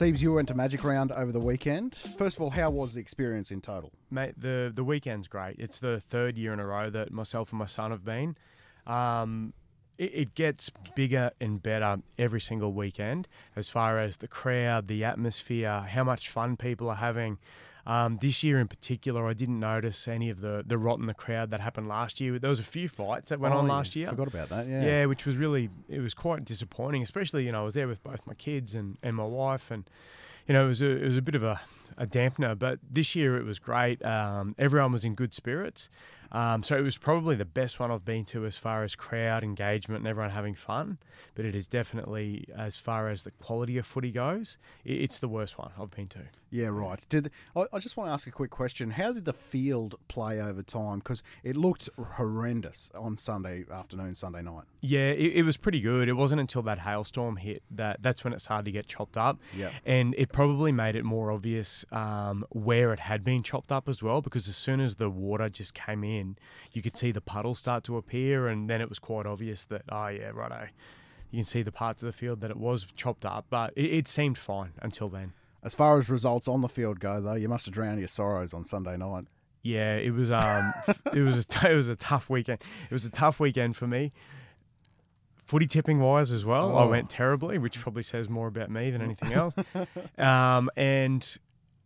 Seems you went to Magic Round over the weekend. First of all, how was the experience in total? Mate, the the weekend's great. It's the third year in a row that myself and my son have been. Um, it, it gets bigger and better every single weekend as far as the crowd, the atmosphere, how much fun people are having. Um, this year in particular, I didn't notice any of the the rot in the crowd that happened last year. There was a few fights that went Oh, on yeah, last year. I forgot about that. Yeah. Yeah, which was really it was quite disappointing, especially you know I was there with both my kids and, and my wife, and you know it was a, it was a bit of a, a dampener. But this year it was great. Um, everyone was in good spirits, um, so it was probably the best one I've been to as far as crowd engagement and everyone having fun. But it is definitely as far as the quality of footy goes, it's the worst one I've been to. Yeah, right. Did the, I, I just want to ask a quick question. How did the field play over time? Because it looked horrendous on Sunday afternoon, Sunday night. Yeah, it, it was pretty good. It wasn't until that hailstorm hit that that's when it started to get chopped up. Yeah. And it probably made it more obvious um, where it had been chopped up as well, because as soon as the water just came in, you could see the puddles start to appear, and then it was quite obvious that, oh, yeah, righto. You can see the parts of the field that it was chopped up, but it, it seemed fine until then. As far as results on the field go, though, you must have drowned your sorrows on Sunday night. Yeah, it was um, it was a t- it was a tough weekend. It was a tough weekend for me. Footy tipping wise as well, I Oh. went terribly, which probably says more about me than anything else. um, and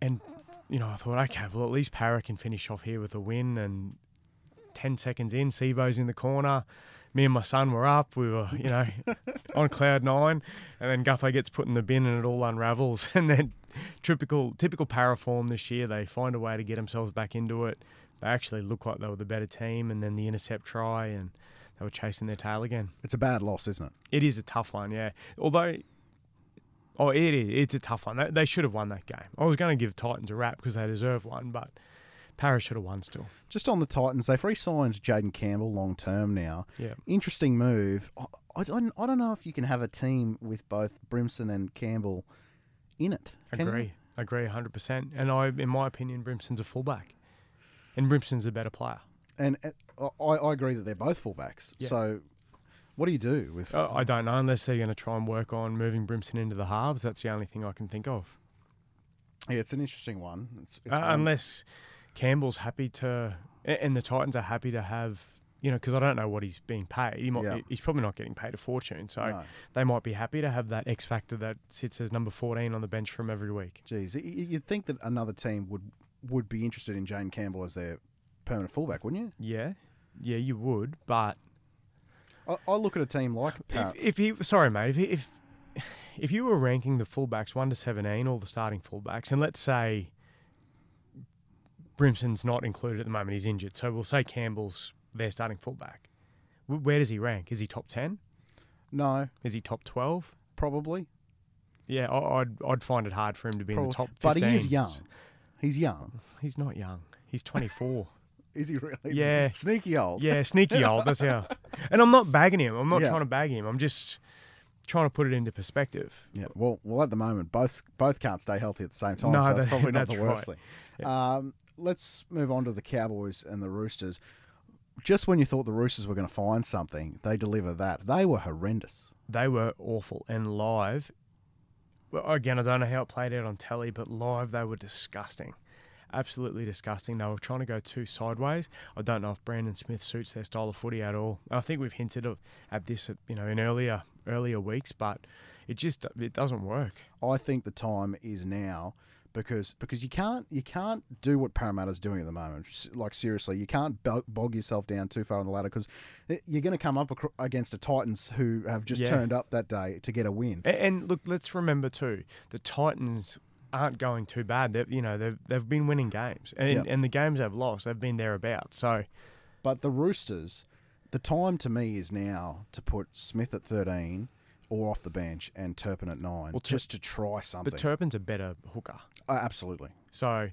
and you know, I thought, okay, well at least Parra can finish off here with a win. And ten seconds in, Sivo's in the corner. Me and my son were up. We were, you know, on cloud nine, and then Gutho gets put in the bin, and it all unravels. And then typical typical Parra form this year. They find a way to get themselves back into it. They actually look like they were the better team, and then the intercept try, and they were chasing their tail again. It's a bad loss, isn't it? It is a tough one, yeah. Although, oh, it is. It's a tough one. They, they should have won that game. I was going to give Titans a rap because they deserve one, but Parra should have won still. Just on the Titans, they've re-signed Jayden Campbell long term now. Yeah. Interesting move. I, I, don't, I don't know if you can have a team with both Brimson and Campbell in it. Can you? Agree. Agree 100%. And I, in my opinion, Brimson's a fullback. And Brimson's a better player. And uh, I, I agree that they're both fullbacks. Yeah. So, what do you do with? Uh, I don't know unless they're going to try and work on moving Brimson into the halves. That's the only thing I can think of. Yeah, it's an interesting one. It's, it's Uh, one- unless Campbell's happy to, and the Titans are happy to have, you know, because I don't know what he's being paid. He might, Yeah. He's probably not getting paid a fortune. So No. they might be happy to have that X factor that sits as number 14 on the bench from every week. Geez, you'd think that another team would would be interested in Jane Campbell as their permanent fullback, wouldn't you? Yeah. Yeah, you would. But I, I look at a team like if, if he, sorry, mate, if, he, if, if you were ranking the fullbacks 1 to 17, all the starting fullbacks, and let's say Brimson's not included at the moment, he's injured. So we'll say Campbell's their starting fullback. Wh- Where does he rank? Is he top 10? no, Is he top 12? probably, Yeah, I- I'd I'd find it hard for him to be in the top 15. but he is young. He's young. He's not young. He's 24. Is he really? It's Yeah. sneaky old. yeah, sneaky old. That's how. And I'm not bagging him. I'm not Yeah. trying to bag him. I'm just trying to put it into perspective. Yeah. Well, well, at the moment, both both can't stay healthy at the same time, No, so that's that- probably not the worst right. thing. Um, let's move on to the Cowboys and the Roosters. Just when you thought the Roosters were going to find something, they deliver that. They were horrendous. They were awful and live. Well, again, I don't know how it played out on telly, but live they were disgusting. Absolutely disgusting. They were trying to go too sideways. I don't know if Brandon Smith suits their style of footy at all. I think we've hinted at this, you know, in earlier earlier weeks, but it just it doesn't work. I think the time is now because because you can't you can't do what Parramatta's doing at the moment. Like seriously, you can't bog yourself down too far on the ladder because you're going to come up against a Titans who have just Yeah. turned up that day to get a win. A- And look, let's remember too, the Titans aren't going too bad. They've you know they've they've been winning games, and Yep. and the games they've lost, they've been thereabouts. So But the Roosters, the time to me is now to put Smith at 13 or off the bench and Turpin at 9 Well, just to try something. but Turpin's a better hooker, Uh, absolutely. so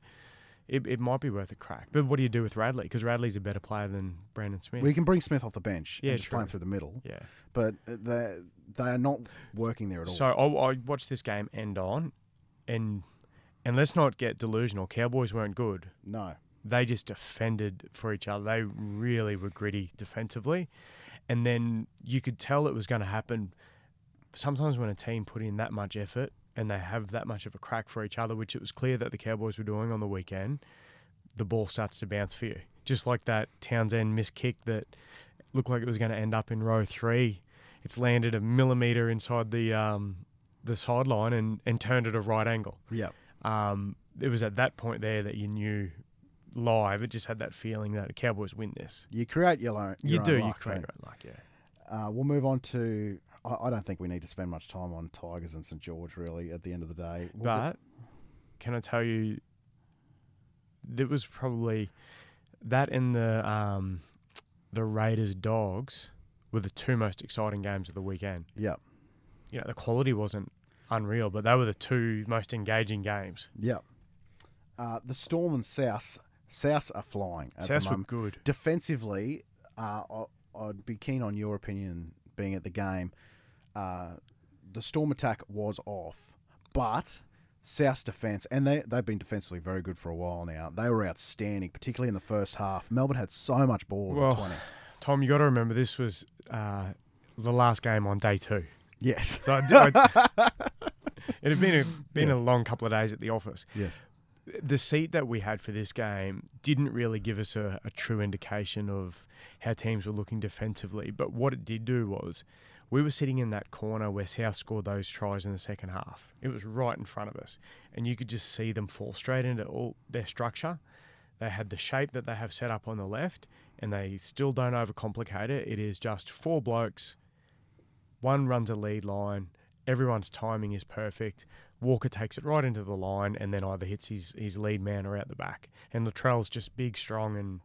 it, it might be worth a crack. But what do you do with Radley? Because Radley's a better player than Brandon Smith. We can bring Smith off the bench Yeah, and just play him through the middle, yeah. but they they are not working there at all. So I, I watched this game end on, and and let's not get delusional. Cowboys weren't good. no. they just defended for each other. They really were gritty defensively, and then you could tell it was going to happen. Sometimes when a team put in that much effort and they have that much of a crack for each other, which it was clear that the Cowboys were doing on the weekend, the ball starts to bounce for you. Just like that Townsend missed kick that looked like it was going to end up in row three. It's landed a millimeter inside the um, the sideline and, and turned at a right angle. Yeah. Um, it was at that point there that you knew live. It just had that feeling that the Cowboys win this. You create your own. You your do. own You luck, create so- your own luck. Yeah. Uh, we'll move on to. I, I don't think we need to spend much time on Tigers and St George. Really, at the end of the day, We'll But can I tell you, there was probably that in the um, the Raiders Dogs were the two most exciting games of the weekend. yeah, You know, the quality wasn't unreal, but they were the two most engaging games. yeah. Uh, the Storm and South South are flying at South were good. Defensively, uh, I'd be keen on your opinion being at the game. Uh, the Storm attack was off, but South's defense, and they, they've been defensively very good for a while now. They were outstanding, particularly in the first half. Melbourne had so much ball Well, the 20. Tom, you got to remember this was uh, the last game on day two. Yes. So I, I, it had been a been Yes. a long couple of days at the office. Yes. the seat that we had for this game didn't really give us a, a true indication of how teams were looking defensively. But what it did do was we were sitting in that corner where South scored those tries in the second half. It was right in front of us. And you could just see them fall straight into all their structure. They had the shape that they have set up on the left, and they still don't overcomplicate it. It is just four blokes, one runs a lead line, everyone's timing is perfect. Walker takes it right into the line and then either hits his, his lead man or out the back. And Latrell's just big, strong, and,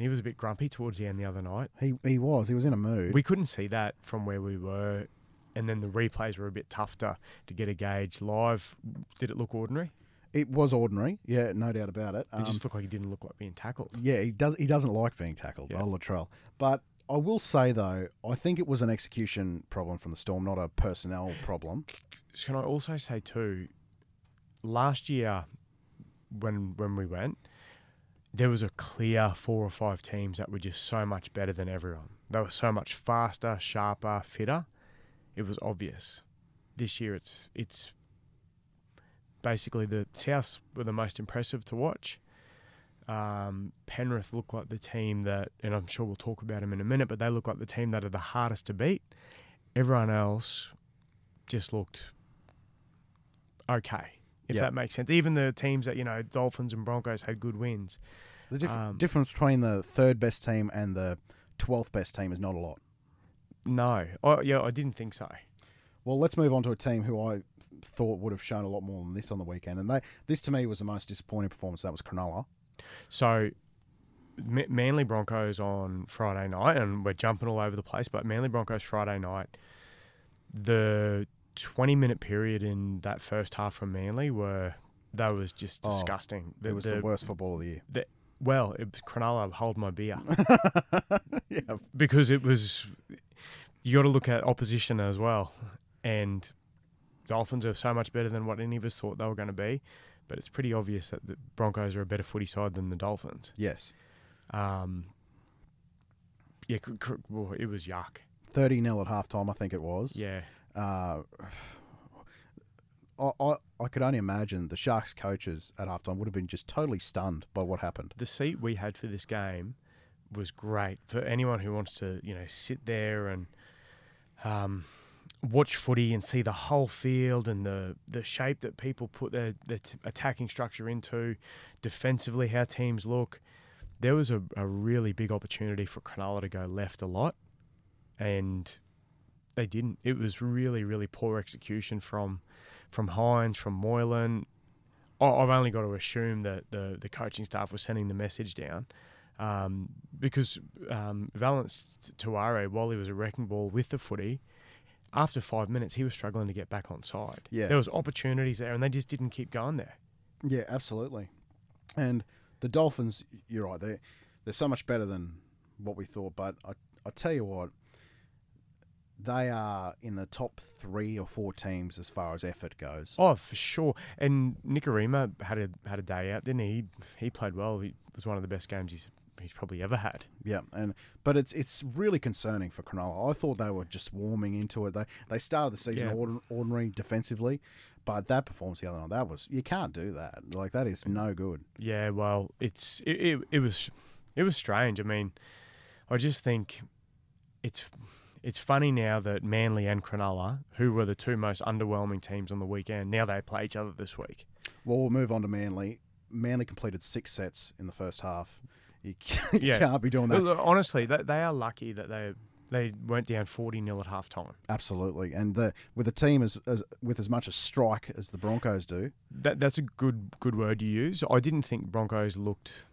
and he was a bit grumpy towards the end the other night. He, he was. He was in a mood. We couldn't see that from where we were. And then the replays were a bit tougher to, get a gauge. Live, did it look ordinary? it was ordinary. Yeah, no doubt about it. It Um, just looked like he didn't look like being tackled. yeah, he does. He doesn't like being tackled, Yeah. Latrell. But I will say though, I think it was an execution problem from the Storm, not a personnel problem. Can I also say too, last year when when we went, there was a clear four or five teams that were just so much better than everyone. They were so much faster, sharper, fitter. It was obvious. This year, it's it's basically the Souths were the most impressive to watch. Um, Penrith looked like the team that, and I'm sure we'll talk about them in a minute, but they look like the team that are the hardest to beat. Everyone else just looked okay, if Yeah. that makes sense. Even the teams that you know, Dolphins and Broncos had good wins. The diff- Um, difference between the third best team and the twelfth best team is not a lot. No, oh, yeah, I didn't think so. Well, let's move on to a team who I thought would have shown a lot more than this on the weekend, and they this to me was the most disappointing performance. That was Cronulla. So, Ma- Manly Broncos on Friday night, and we're jumping all over the place, but Manly Broncos Friday night, the 20 minute period in that first half from Manly were, that was just Oh, disgusting. It was the, worst football of the year. Well, it was Cronulla, hold my beer. yeah, because it was, you got to look at opposition as well. And Dolphins are so much better than what any of us thought they were going to be. But it's pretty obvious that the Broncos are a better footy side than the Dolphins. yes, Um, yeah, cr- cr- well, it was yuck. thirty 0 at halftime. I think it was. Yeah, Uh, I, I I could only imagine the Sharks coaches at halftime would have been just totally stunned by what happened. the seat we had for this game was great for anyone who wants to, you know, sit there and um, watch footy and see the whole field and the the shape that people put their, their t- attacking structure into, defensively how teams look. There was a, a really big opportunity for Cronulla to go left a lot, and they didn't. It was really really poor execution from from Hynes, from Moylan. I- I've only got to assume that the the coaching staff was sending the message down. Um, because um, Valence Tuare, while he was a wrecking ball with the footy, after five minutes he was struggling to get back on side. Yeah. there was opportunities there, and they just didn't keep going there. Yeah, absolutely. And the Dolphins, you're right. They're they're so much better than what we thought. But I I tell you what, they are in the top three or four teams as far as effort goes. Oh, for sure. And Nikorima had a had a day out, didn't he? He, he played well. It was one of the best games he's he's probably ever had. Yeah, and but it's it's really concerning for Cronulla. I thought they were just warming into it. They they started the season Yeah. ordin- ordinary defensively, but that performance the other night that was you can't do that. Like that is no good. Yeah, well, it's it, it, it was it was strange. I mean, I just think it's it's funny now that Manly and Cronulla, who were the two most underwhelming teams on the weekend, now they play each other this week. Well, we'll move on to Manly. Manly completed six sets in the first half. You, you Yeah. can't be doing that. Look, honestly, they, they are lucky that they they weren't down forty 0 at half time. Absolutely, and the, with a team as, as with as much a strike as the Broncos do, That that's a good good word you use. I didn't think Broncos looked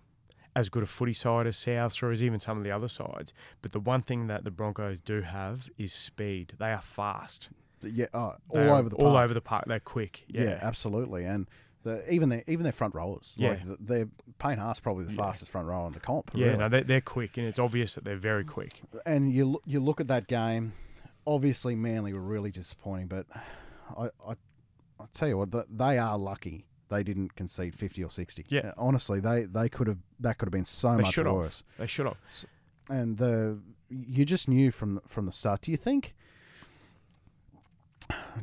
as good a footy side as South or as even some of the other sides. But the one thing that the Broncos do have is speed. They are fast. yeah, uh, all are over the park. all over the park. They're quick. Yeah, Yeah, absolutely, and the, even their even their front rowers, Yeah. like the, their Payne Haas probably the Yeah. fastest front rower in the comp. yeah. really. No, they're, they're quick, and it's obvious that they're very quick. and you lo- you look at that game. Obviously, Manly were really disappointing, but I I I tell you what, th- they are lucky they didn't concede fifty or sixty. Yeah. Uh, honestly, they they could have that could have been so They much should have. They should have. And the you just knew from from the start. Do you think?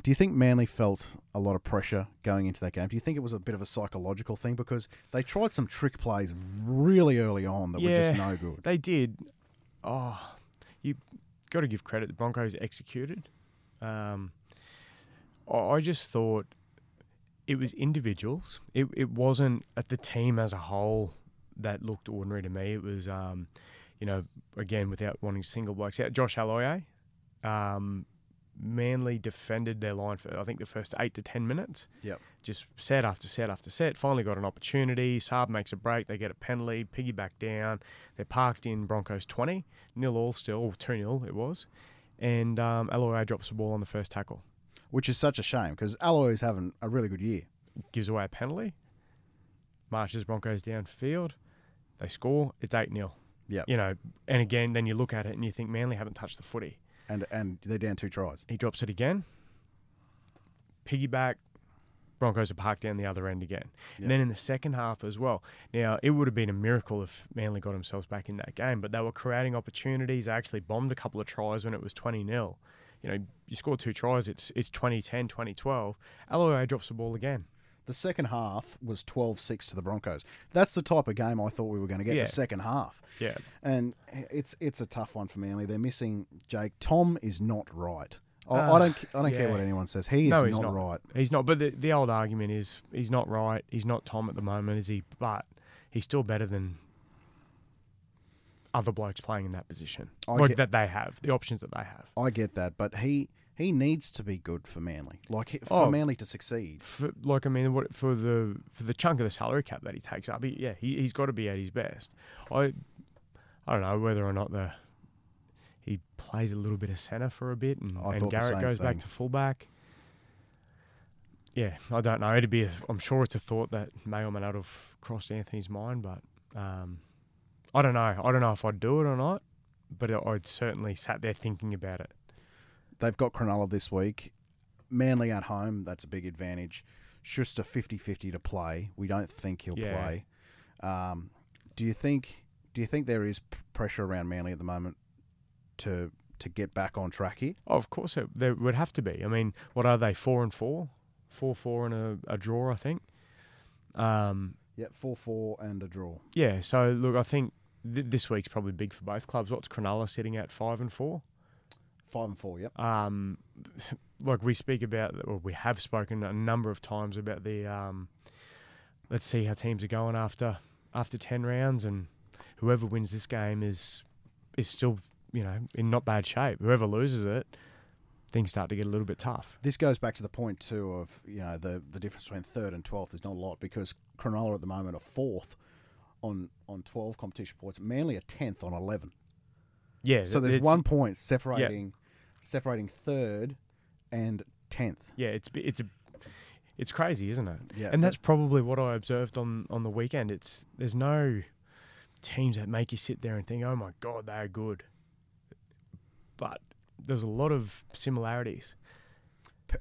Do you think Manly felt a lot of pressure going into that game? Do you think it was a bit of a psychological thing because they tried some trick plays really early on that were just no good? They did. Oh, you got to give credit. The Broncos executed. Um, I just thought it was individuals. It it wasn't at the team as a whole that looked ordinary to me. It was, um, you know, again without wanting to single blokes out. Josh Aloiai, um, Manly defended their line for I think the first eight to ten minutes. Yep. Just set after set after set. Finally got an opportunity. Saab makes a break. They get a penalty. Piggyback down. They're parked in Broncos twenty. Nil all still. Or two nil it was. And um, drops the ball on the first tackle. Which is such a shame because Aloiai is having a really good year. Gives away a penalty. Marches Broncos downfield. They score. It's eight 0 Yep. You know, and again, then you look at it and you think Manly haven't touched the footy. And and they're down two tries. He drops it again. Piggyback. Broncos are parked down the other end again. Yep. And then in the second half as well. Now, it would have been a miracle if Manly got themselves back in that game, but they were creating opportunities. They actually bombed a couple of tries when it was 20 0. You know, you score two tries, it's it's 2010, 2012. Aloiai drops the ball again. The second half was 12-6 to the Broncos. That's the type of game I thought we were going to get. Yeah. The second half. Yeah. and it's it's a tough one for Manly. They're missing Jake. Tom is not right. I, I Ah, don't I don't care what anyone says. He is No, not, he's not. right. He's not, but the, the old argument is he's not right. He's not Tom at the moment, is he? But he's still better than other blokes playing in that position. I like get- that they have, the options that they have. I get that, but he he needs to be good for Manly. Like he- Oh. for Manly to succeed. For, like I mean, what for the for the chunk of the salary cap that he takes up, he, yeah, he he's got to be at his best. I I don't know whether or not the he plays a little bit of centre for a bit, and, and Garrick goes thing. back to fullback. Yeah, I don't know. It'd be. A, I'm sure it's a thought that may or may not have crossed Anthony's mind, but um, I don't know. I don't know if I'd do it or not, but I'd certainly sat there thinking about it. They've got Cronulla this week. Manly at home, that's a big advantage. Schuster 50-50 to play. We don't think he'll Yeah. play. Um, do you think do you think there is pressure around Manly at the moment to to get back on track here? Oh, of course, it, there would have to be. I mean, what are they? Four and four, four four and a, a draw, I think. Um, Yeah, 4-4 and a draw. yeah. So look, I think th- this week's probably big for both clubs. What's Cronulla sitting at five and four? 5 and 4, yep. Um, like we speak about, or we have spoken a number of times about the. Um, let's see how teams are going after after ten rounds, and whoever wins this game is is still you know in not bad shape. Whoever loses it, things start to get a little bit tough. This goes back to the point too of you know the the difference between third and twelfth is not a lot because Cronulla at the moment are fourth on on twelve competition points. Manly are tenth on eleven. Yeah. So there's one point separating separating third and tenth. Yeah, it's it's a it's crazy, isn't it? Yeah, and that's probably what I observed on on the weekend. It's there's no teams that make you sit there and think, "Oh my god, they're good," but there's a lot of similarities.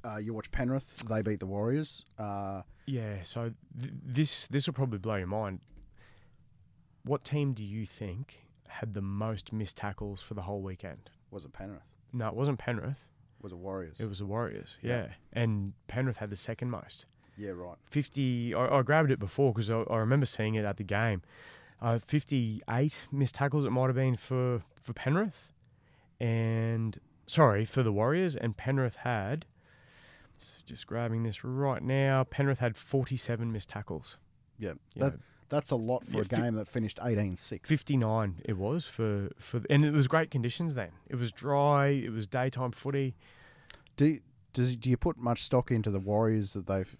Uh, you watch Penrith; they beat the Warriors. Uh, Yeah, so th- this this will probably blow your mind. What team do you think had the most missed tackles for the whole weekend? was it Penrith? No, it wasn't Penrith. Was it Warriors? It was the Warriors. Yeah. Yeah, and Penrith had the second most. yeah, right. 50 I, I grabbed it before because I, I remember seeing it at the game uh, 58 missed tackles it might have been for, for Penrith and sorry for the Warriors and Penrith had just grabbing this right now Penrith had 47 missed tackles Yeah, You that, know, that's a lot for Yeah, a fi- game that finished 18-6. 59 it was for, for and it was great conditions then it was dry it was daytime footy Do does do you put much stock into the Warriors that they've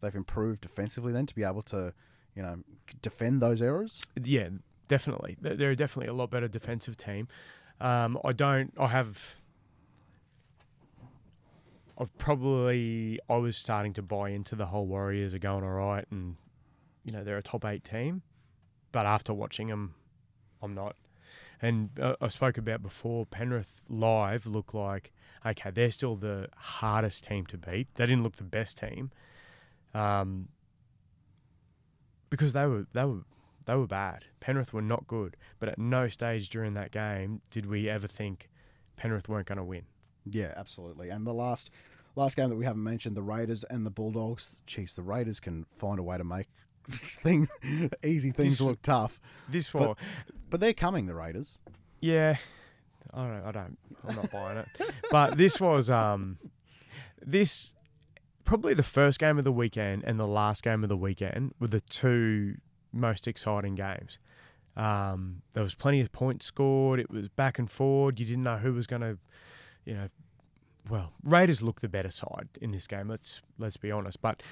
they've improved defensively then to be able to you know defend those errors? Yeah, definitely. They're they're definitely a lot better defensive team. Um, I don't. I have. I've probably. I was starting to buy into the whole Warriors are going all right, and you know they're a top eight team. But after watching them, I'm not. And uh, I spoke about before. Penrith live look like okay. They're still the hardest team to beat. They didn't look the best team. Um, because they were they were they were bad. Penrith were not good, but at no stage during that game did we ever think Penrith weren't going to win. Yeah, absolutely. And the last last game that we haven't mentioned, the Raiders and the Bulldogs. Jeez, the Raiders can find a way to make thing easy things This- look tough. This But- one, But they're coming, the Raiders. yeah, I don't, I don't, I'm not buying it. But this was um, this probably the first game of the weekend and the last game of the weekend were the two most exciting games. Um, there was plenty of points scored. It was back and forward. You didn't know who was going to, you know, well, Raiders looked the better side in this game. Let's let's be honest. But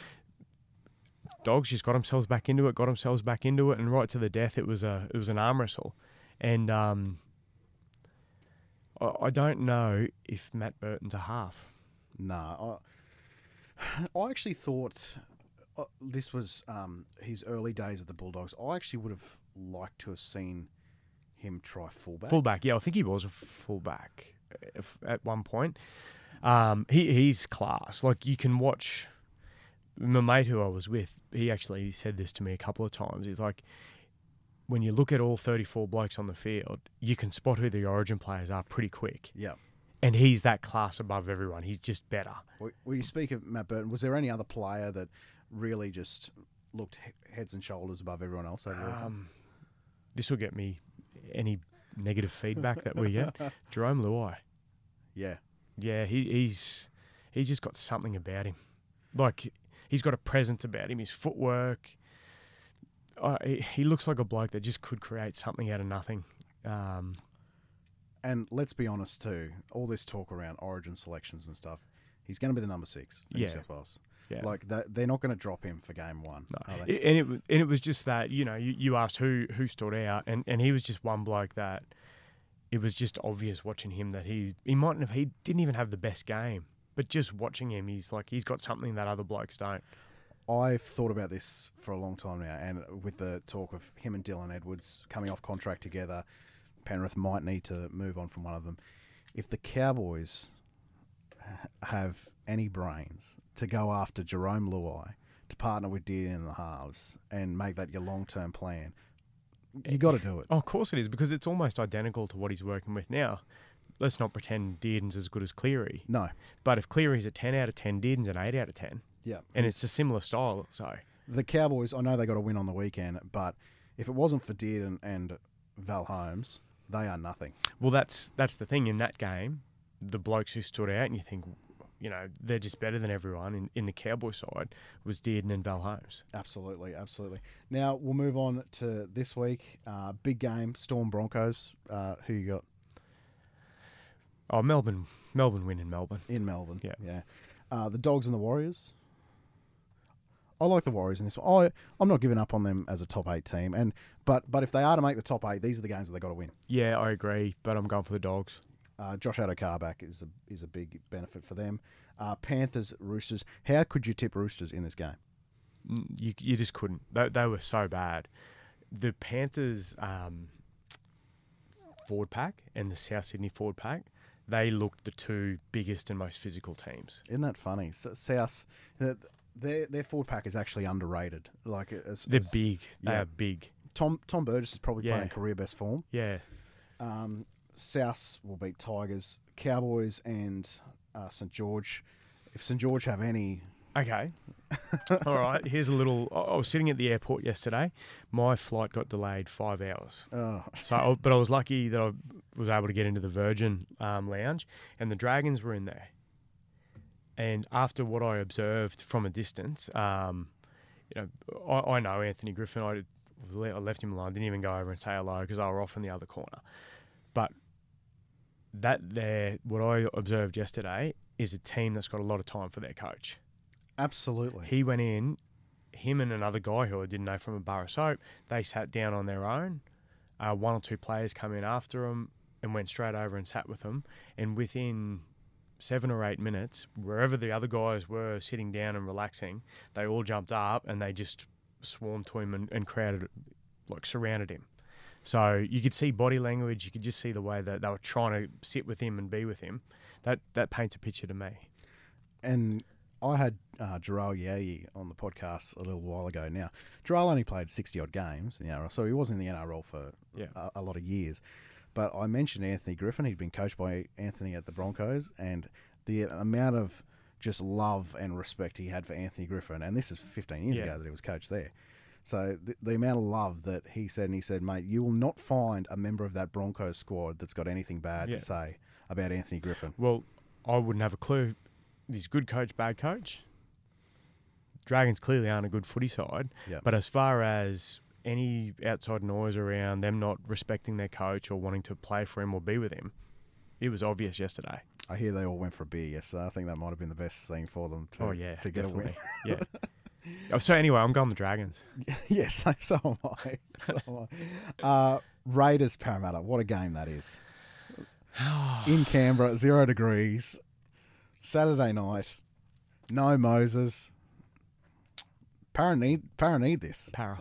Dogs just got themselves back into it, got themselves back into it, and right to the death, it was a it was an arm wrestle. And um, I, I don't know if Matt Burton's a half. Nah, I, I actually thought uh, this was um, his early days at the Bulldogs. I actually would have liked to have seen him try fullback. Fullback, yeah, I think he was a fullback if- at one point. Um, he he's class. Like you can watch. My mate who I was with, he actually said this to me a couple of times. He's like, when you look at all 34 blokes on the field, you can spot who the Origin players are pretty quick. yeah. And he's that class above everyone. He's just better. Well, you speak of Matt Burton. Was there any other player that really just looked heads and shoulders above everyone else over? Um, this will get me any negative feedback that we get. Jarome Luai. Yeah. Yeah, he, he's he's just got something about him. Like he's got a presence about him. His footwork. Uh, he, he looks like a bloke that just could create something out of nothing. Um, And let's be honest too. All this talk around Origin selections and stuff. He's going to be the number six for New Yeah. South Wales. yeah. Like that, they're not going to drop him for game one. No. And it was and it was just that you know you, you asked who who stood out and, and he was just one bloke that it was just obvious watching him that he he mightn't have he didn't even have the best game but just watching him he's like he's got something that other blokes don't I've thought about this for a long time now, and with the talk of him and Dylan Edwards coming off contract together, Penrith might need to move on from one of them. If the Cowboys have any brains to go after Jarome Luai to partner with Dearden in the halves and make that your long term plan, you got to do it. oh of course it is because it's almost identical to what he's working with now let's not pretend Dearden's as good as Cleary No, but if Cleary's a 10 out of 10 Dearden's an 8 out of 10 yeah, and it's a similar style so the Cowboys. I know they got a win on the weekend, but if it wasn't for Dearden and Val Holmes, they are nothing. Well, that's that's the thing in that game. The blokes who stood out, and you think, you know, they're just better than everyone in, in the Cowboy side was Dearden and Val Holmes. Absolutely, absolutely. Now we'll move on to this week. Uh, big game, Storm Broncos. Uh, who you got Oh, Melbourne, Melbourne win in Melbourne. in Melbourne? Yeah. yeah. Uh, the Dogs and the Warriors. I like the Warriors in this one. I, I'm not giving up on them as a top eight team, and but but if they are to make the top eight, these are the games that they got to win. Yeah, I agree, but I'm going for the Dogs. Uh, Josh Addo-Carr back is a is a big benefit for them. Uh, Panthers, Roosters. How could you tip Roosters in this game? You you just couldn't. They, they were so bad. The Panthers um, forward pack and the South Sydney forward pack, they looked the two biggest and most physical teams. Isn't that funny? S- South, their their forward pack is actually underrated. Like as, They're as- big. They yeah. are big. Tom Tom Burgess is probably Yeah. playing career best form. Yeah. Um, South will beat Tigers, Cowboys, and uh, St George. If St George have any, Okay. All right. Here's a little. I I was sitting at the airport yesterday. My flight got delayed five hours. uh, So, I- but I was lucky that I was able to get into the Virgin um, Lounge, and the Dragons were in there. And after what I observed from a distance, um, you know, I, I know Anthony Griffin. I, was I left him alone. Didn't even go over and say hello because I were off in the other corner. But that there, what I observed yesterday is a team that's got a lot of time for their coach. Absolutely. He went in, him and another guy who I didn't know from a bar of soap, they sat down on their own. Uh, one or two players come in after them and went straight over and sat with them. And within seven or eight minutes, wherever the other guys were sitting down and relaxing, they all jumped up and they just swarmed to him and, and crowded, like surrounded him. So you could see body language. You could just see the way that they were trying to sit with him and be with him. That that paints a picture to me. and I had uh, Jharal Yow Yeh on the podcast a little while ago. Now, Jharal only played 60 odd games in the NRL, so he was in the NRL for Yeah. a, a lot of years. But I mentioned Anthony Griffin. He'd been coached by Anthony at the Broncos, and the amount of just love and respect he had for Anthony Griffin, and this is 15 years Yeah. ago that he was coached there. So the, the amount of love that he said, and he said, mate, you will not find a member of that Broncos squad that's got anything bad Yeah. to say about Anthony Griffin. Well, I wouldn't have a clue. if He's good coach, bad coach. Dragons clearly aren't a good footy side. But as far as any outside noise around them not respecting their coach or wanting to play for him or be with him, it was obvious yesterday. I hear they all went for a beer yesterday. I think that might have been the best thing for them to, oh yeah, to get definitely. a win. yeah. Oh, so anyway, I'm going the Dragons. yes, so, so am I. So am I. Uh, Raiders Parramatta. What a game that is. In Canberra, zero degrees. Saturday night. No Moses. Parra need, Parra need this. Parra.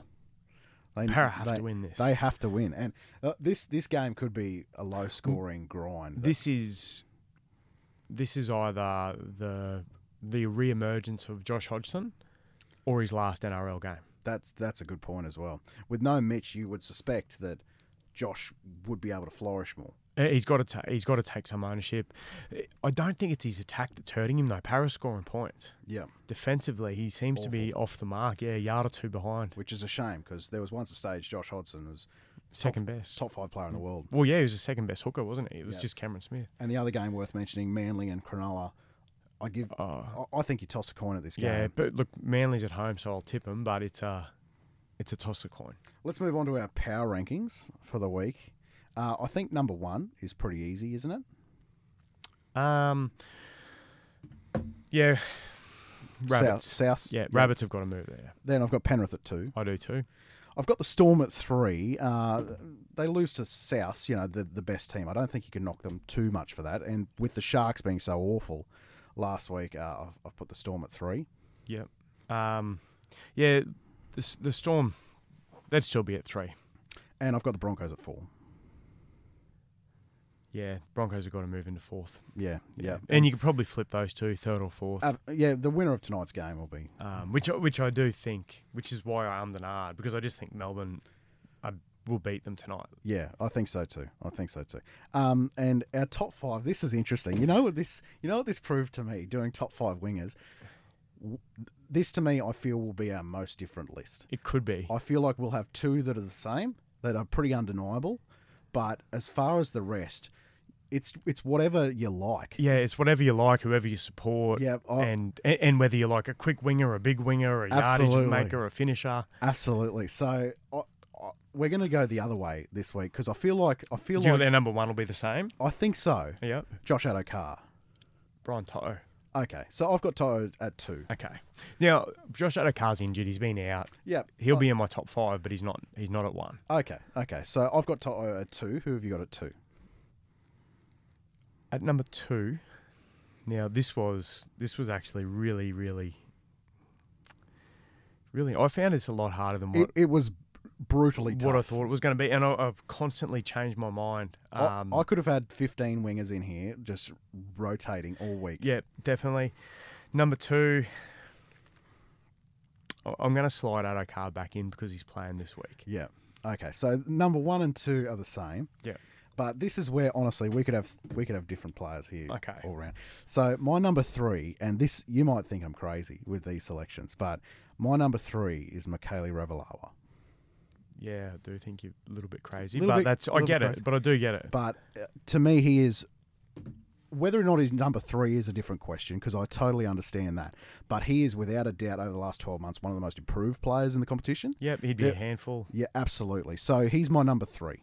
They, Parra have they, to win this. They have to win. And uh, this this game could be a low scoring grind. this is this is either the the re-emergence of Josh Hodgson or his last NRL game. That's that's a good point as well. With no Mitch, you would suspect that Josh would be able to flourish more. Uh, He's got to ta- he's got to take some ownership. I don't think it's his attack that's hurting him though. Parra's scoring points Yeah, defensively. He seems to be off the mark. Yeah, a yard or two behind, which is a shame because there was once a stage Josh Hodgson was second best. top five player in the world. Well, yeah, he was the second best hooker, wasn't he? It was Yeah. just Cameron Smith. And the other game worth mentioning, Manly and Cronulla. I give. Oh, I I think you toss a coin at this game. yeah, but look, Manly's at home, so I'll tip him. But it's a it's a toss a coin. Let's move on to our power rankings for the week. Uh, I think number one is pretty easy, isn't it? Um, yeah, South. rabbits. South. Yeah, rabbits have got to move there. Then I've got Penrith at two. I do too. I've got the Storm at three. Uh, they lose to South, you know, the the best team. I don't think you can knock them too much for that. And with the Sharks being so awful last week, uh, I've, I've put the Storm at three. Yep. Um, yeah, the the storm. They'd still be at three. And I've got the Broncos at four. Yeah, Broncos have got to move into fourth. Yeah, yeah. and you could probably flip those two, third or fourth. Uh, yeah, the winner of tonight's game will be. um, which I- which I do think, which is why I am the ahed because I just think Melbourne, I will beat them tonight. Yeah, I think so too. I think so too. Um, and our top five. This is interesting. You know what this? You know what this proved to me doing top five wingers. This to me, I feel will be our most different list. It could be. I feel like we'll have two that are the same, that are pretty undeniable. But as far as the rest, it's it's whatever you like. Yeah, it's whatever you like, whoever you support, Yeah, I- and and whether you like a quick winger, a big winger, a Absolutely. yardage maker, a finisher. Absolutely. So I, I, we're going to go the other way this week because I feel like I feel Do like their number one will be the same? I think so. Yep. Josh Addo-Carr. Brian To'o. Okay, so I've got To'o at two. Okay. Now Josh Addo-Carr's injured. He's been out. Yeah, He'll be in my top five, but he's not. He's not at one. Okay, okay. So I've got To'o at two. Who have you got at two? At number two, now this was this was actually really, really, really. I found it's a lot harder than It, what. it was brutally tough. what I thought it was going to be, and I, I've constantly changed my mind. I- Um, I, could have had 15 wingers in here just rotating all week. yeah, definitely. Number two, I- I'm going to slide Addo-Carr back in because he's playing this week. Yeah. Okay. So number one and two are the same. Yeah. But this is where honestly we could have we could have different players here Okay. all around. So my number three, and this you might think I'm crazy with these selections, but my number three is Mikaele Ravalawa. Yeah, I do think you're a little bit crazy, Little but bit- that's I little get bit it, but I do get it. But uh, to me, he is. Whether or not he's number three is a different question because I totally understand that. But he is without a doubt over the last 12 months one of the most improved players in the competition. Yep, he'd be a handful. Yeah, absolutely. So he's my number three.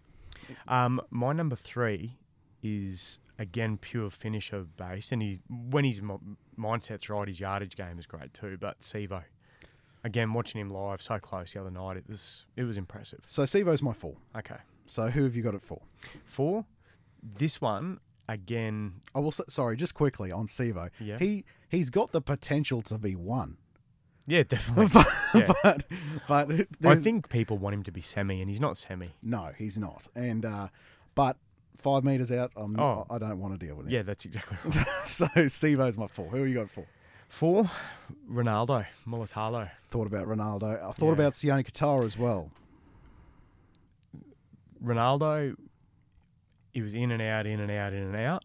Um, my number three is again pure finisher based, and he when his mi- mindset's right, his yardage game is great too. But Sivo, again, watching him live so close the other night, it was it was impressive. So Sivo's my four. Okay, So who have you got it for? four. This one again, I will. Sorry, just quickly on Sivo. Yeah. He he's got the potential to be one, yeah, definitely. but Yeah. but, but I think people want him to be semi, and he's not semi. no, he's not. And uh, but five meters out, I'm, Oh. I don't want to deal with him. Yeah, that's exactly right. so Sivo's my four. Who are you got for? Four, Ronaldo, Mulitalo. Thought about Ronaldo. I thought Yeah. about Sione Katoa as well. Ronaldo, he was in and out, in and out, in and out.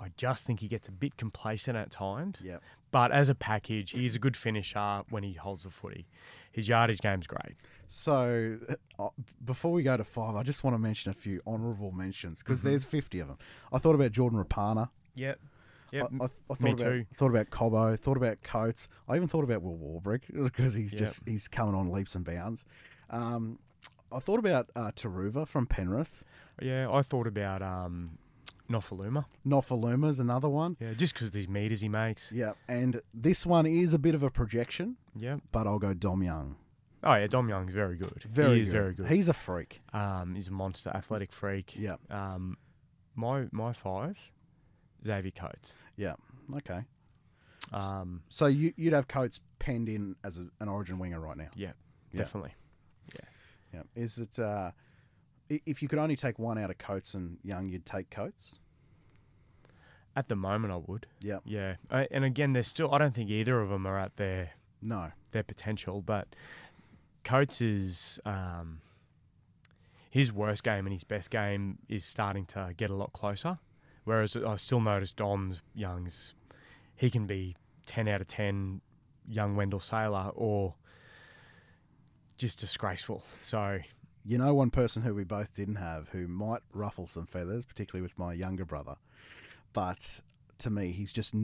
I just think he gets a bit complacent at times. Yeah. But as a package, he's a good finisher when he holds the footy. His yardage game's great. So uh, before we go to five, I just want to mention a few honourable mentions because Mm-hmm. there's 50 of them. I thought about Jordan Rapana. Yep. I, Yep. I, I thought me about too. thought about Cobbo, thought about Coates. I even thought about Will Warbrick because he's Yep. just he's coming on leaps and bounds. Um, I thought about uh, Turuva from Penrith. yeah, I thought about um, Nofoaluma. Nofoaluma is another one. Yeah, just because these meters he makes. Yeah, and this one is a bit of a projection, Yeah. but I'll go Dom Young. Oh yeah, Dom Young's very good. Very he is good. very good. He's a freak. um, he's a monster, athletic freak. Yeah, Um, my my five, Xavier Coates. yeah. Okay. Um, So you, you'd have Coates penned in as a, an Origin winger right now. yeah, Yeah. definitely. Yeah. Is it uh, if you could only take one out of Coates and Young, you'd take Coates? At the moment, I would. Yeah. Yeah, I, and again, there's still. I don't think either of them are at their No. their potential, but Coates is um, his worst game and his best game is starting to get a lot closer. Whereas I still notice Dom's Young's he can be ten out of ten young Wendell Sailor or just disgraceful. So You know, one person who we both didn't have who might ruffle some feathers, particularly with my younger brother, but to me, he's just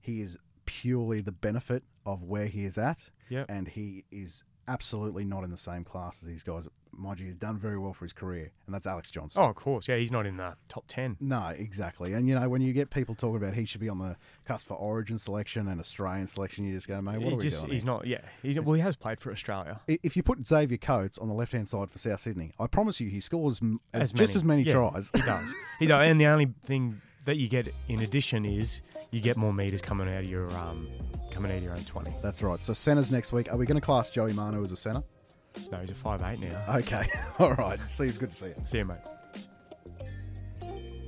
he is purely the benefit of where he is at, Yep. and he is absolutely not in the same class as these guys. Mind you, he's done very well for his career, and that's Alex Johnson. oh, of course, yeah, he's not in the top ten. No, exactly. And you know, when you get people talking about he should be on the cusp for Origin selection and Australian selection, you just go, mate, what he are we just doing? he's here?" not. Yeah, he, well, he has played for Australia. If you put Xavier Coates on the left hand side for South Sydney, I promise you he scores as, As just as many yeah, tries. He does. He does. And the only thing that you get in addition is you get more meters coming out of your um coming out of your own twenty. That's right. So centres next week. Are we going to class Joey Manu as a centre? No, he's a five eight now. Okay. All right. Steve's good to see you. See you, mate.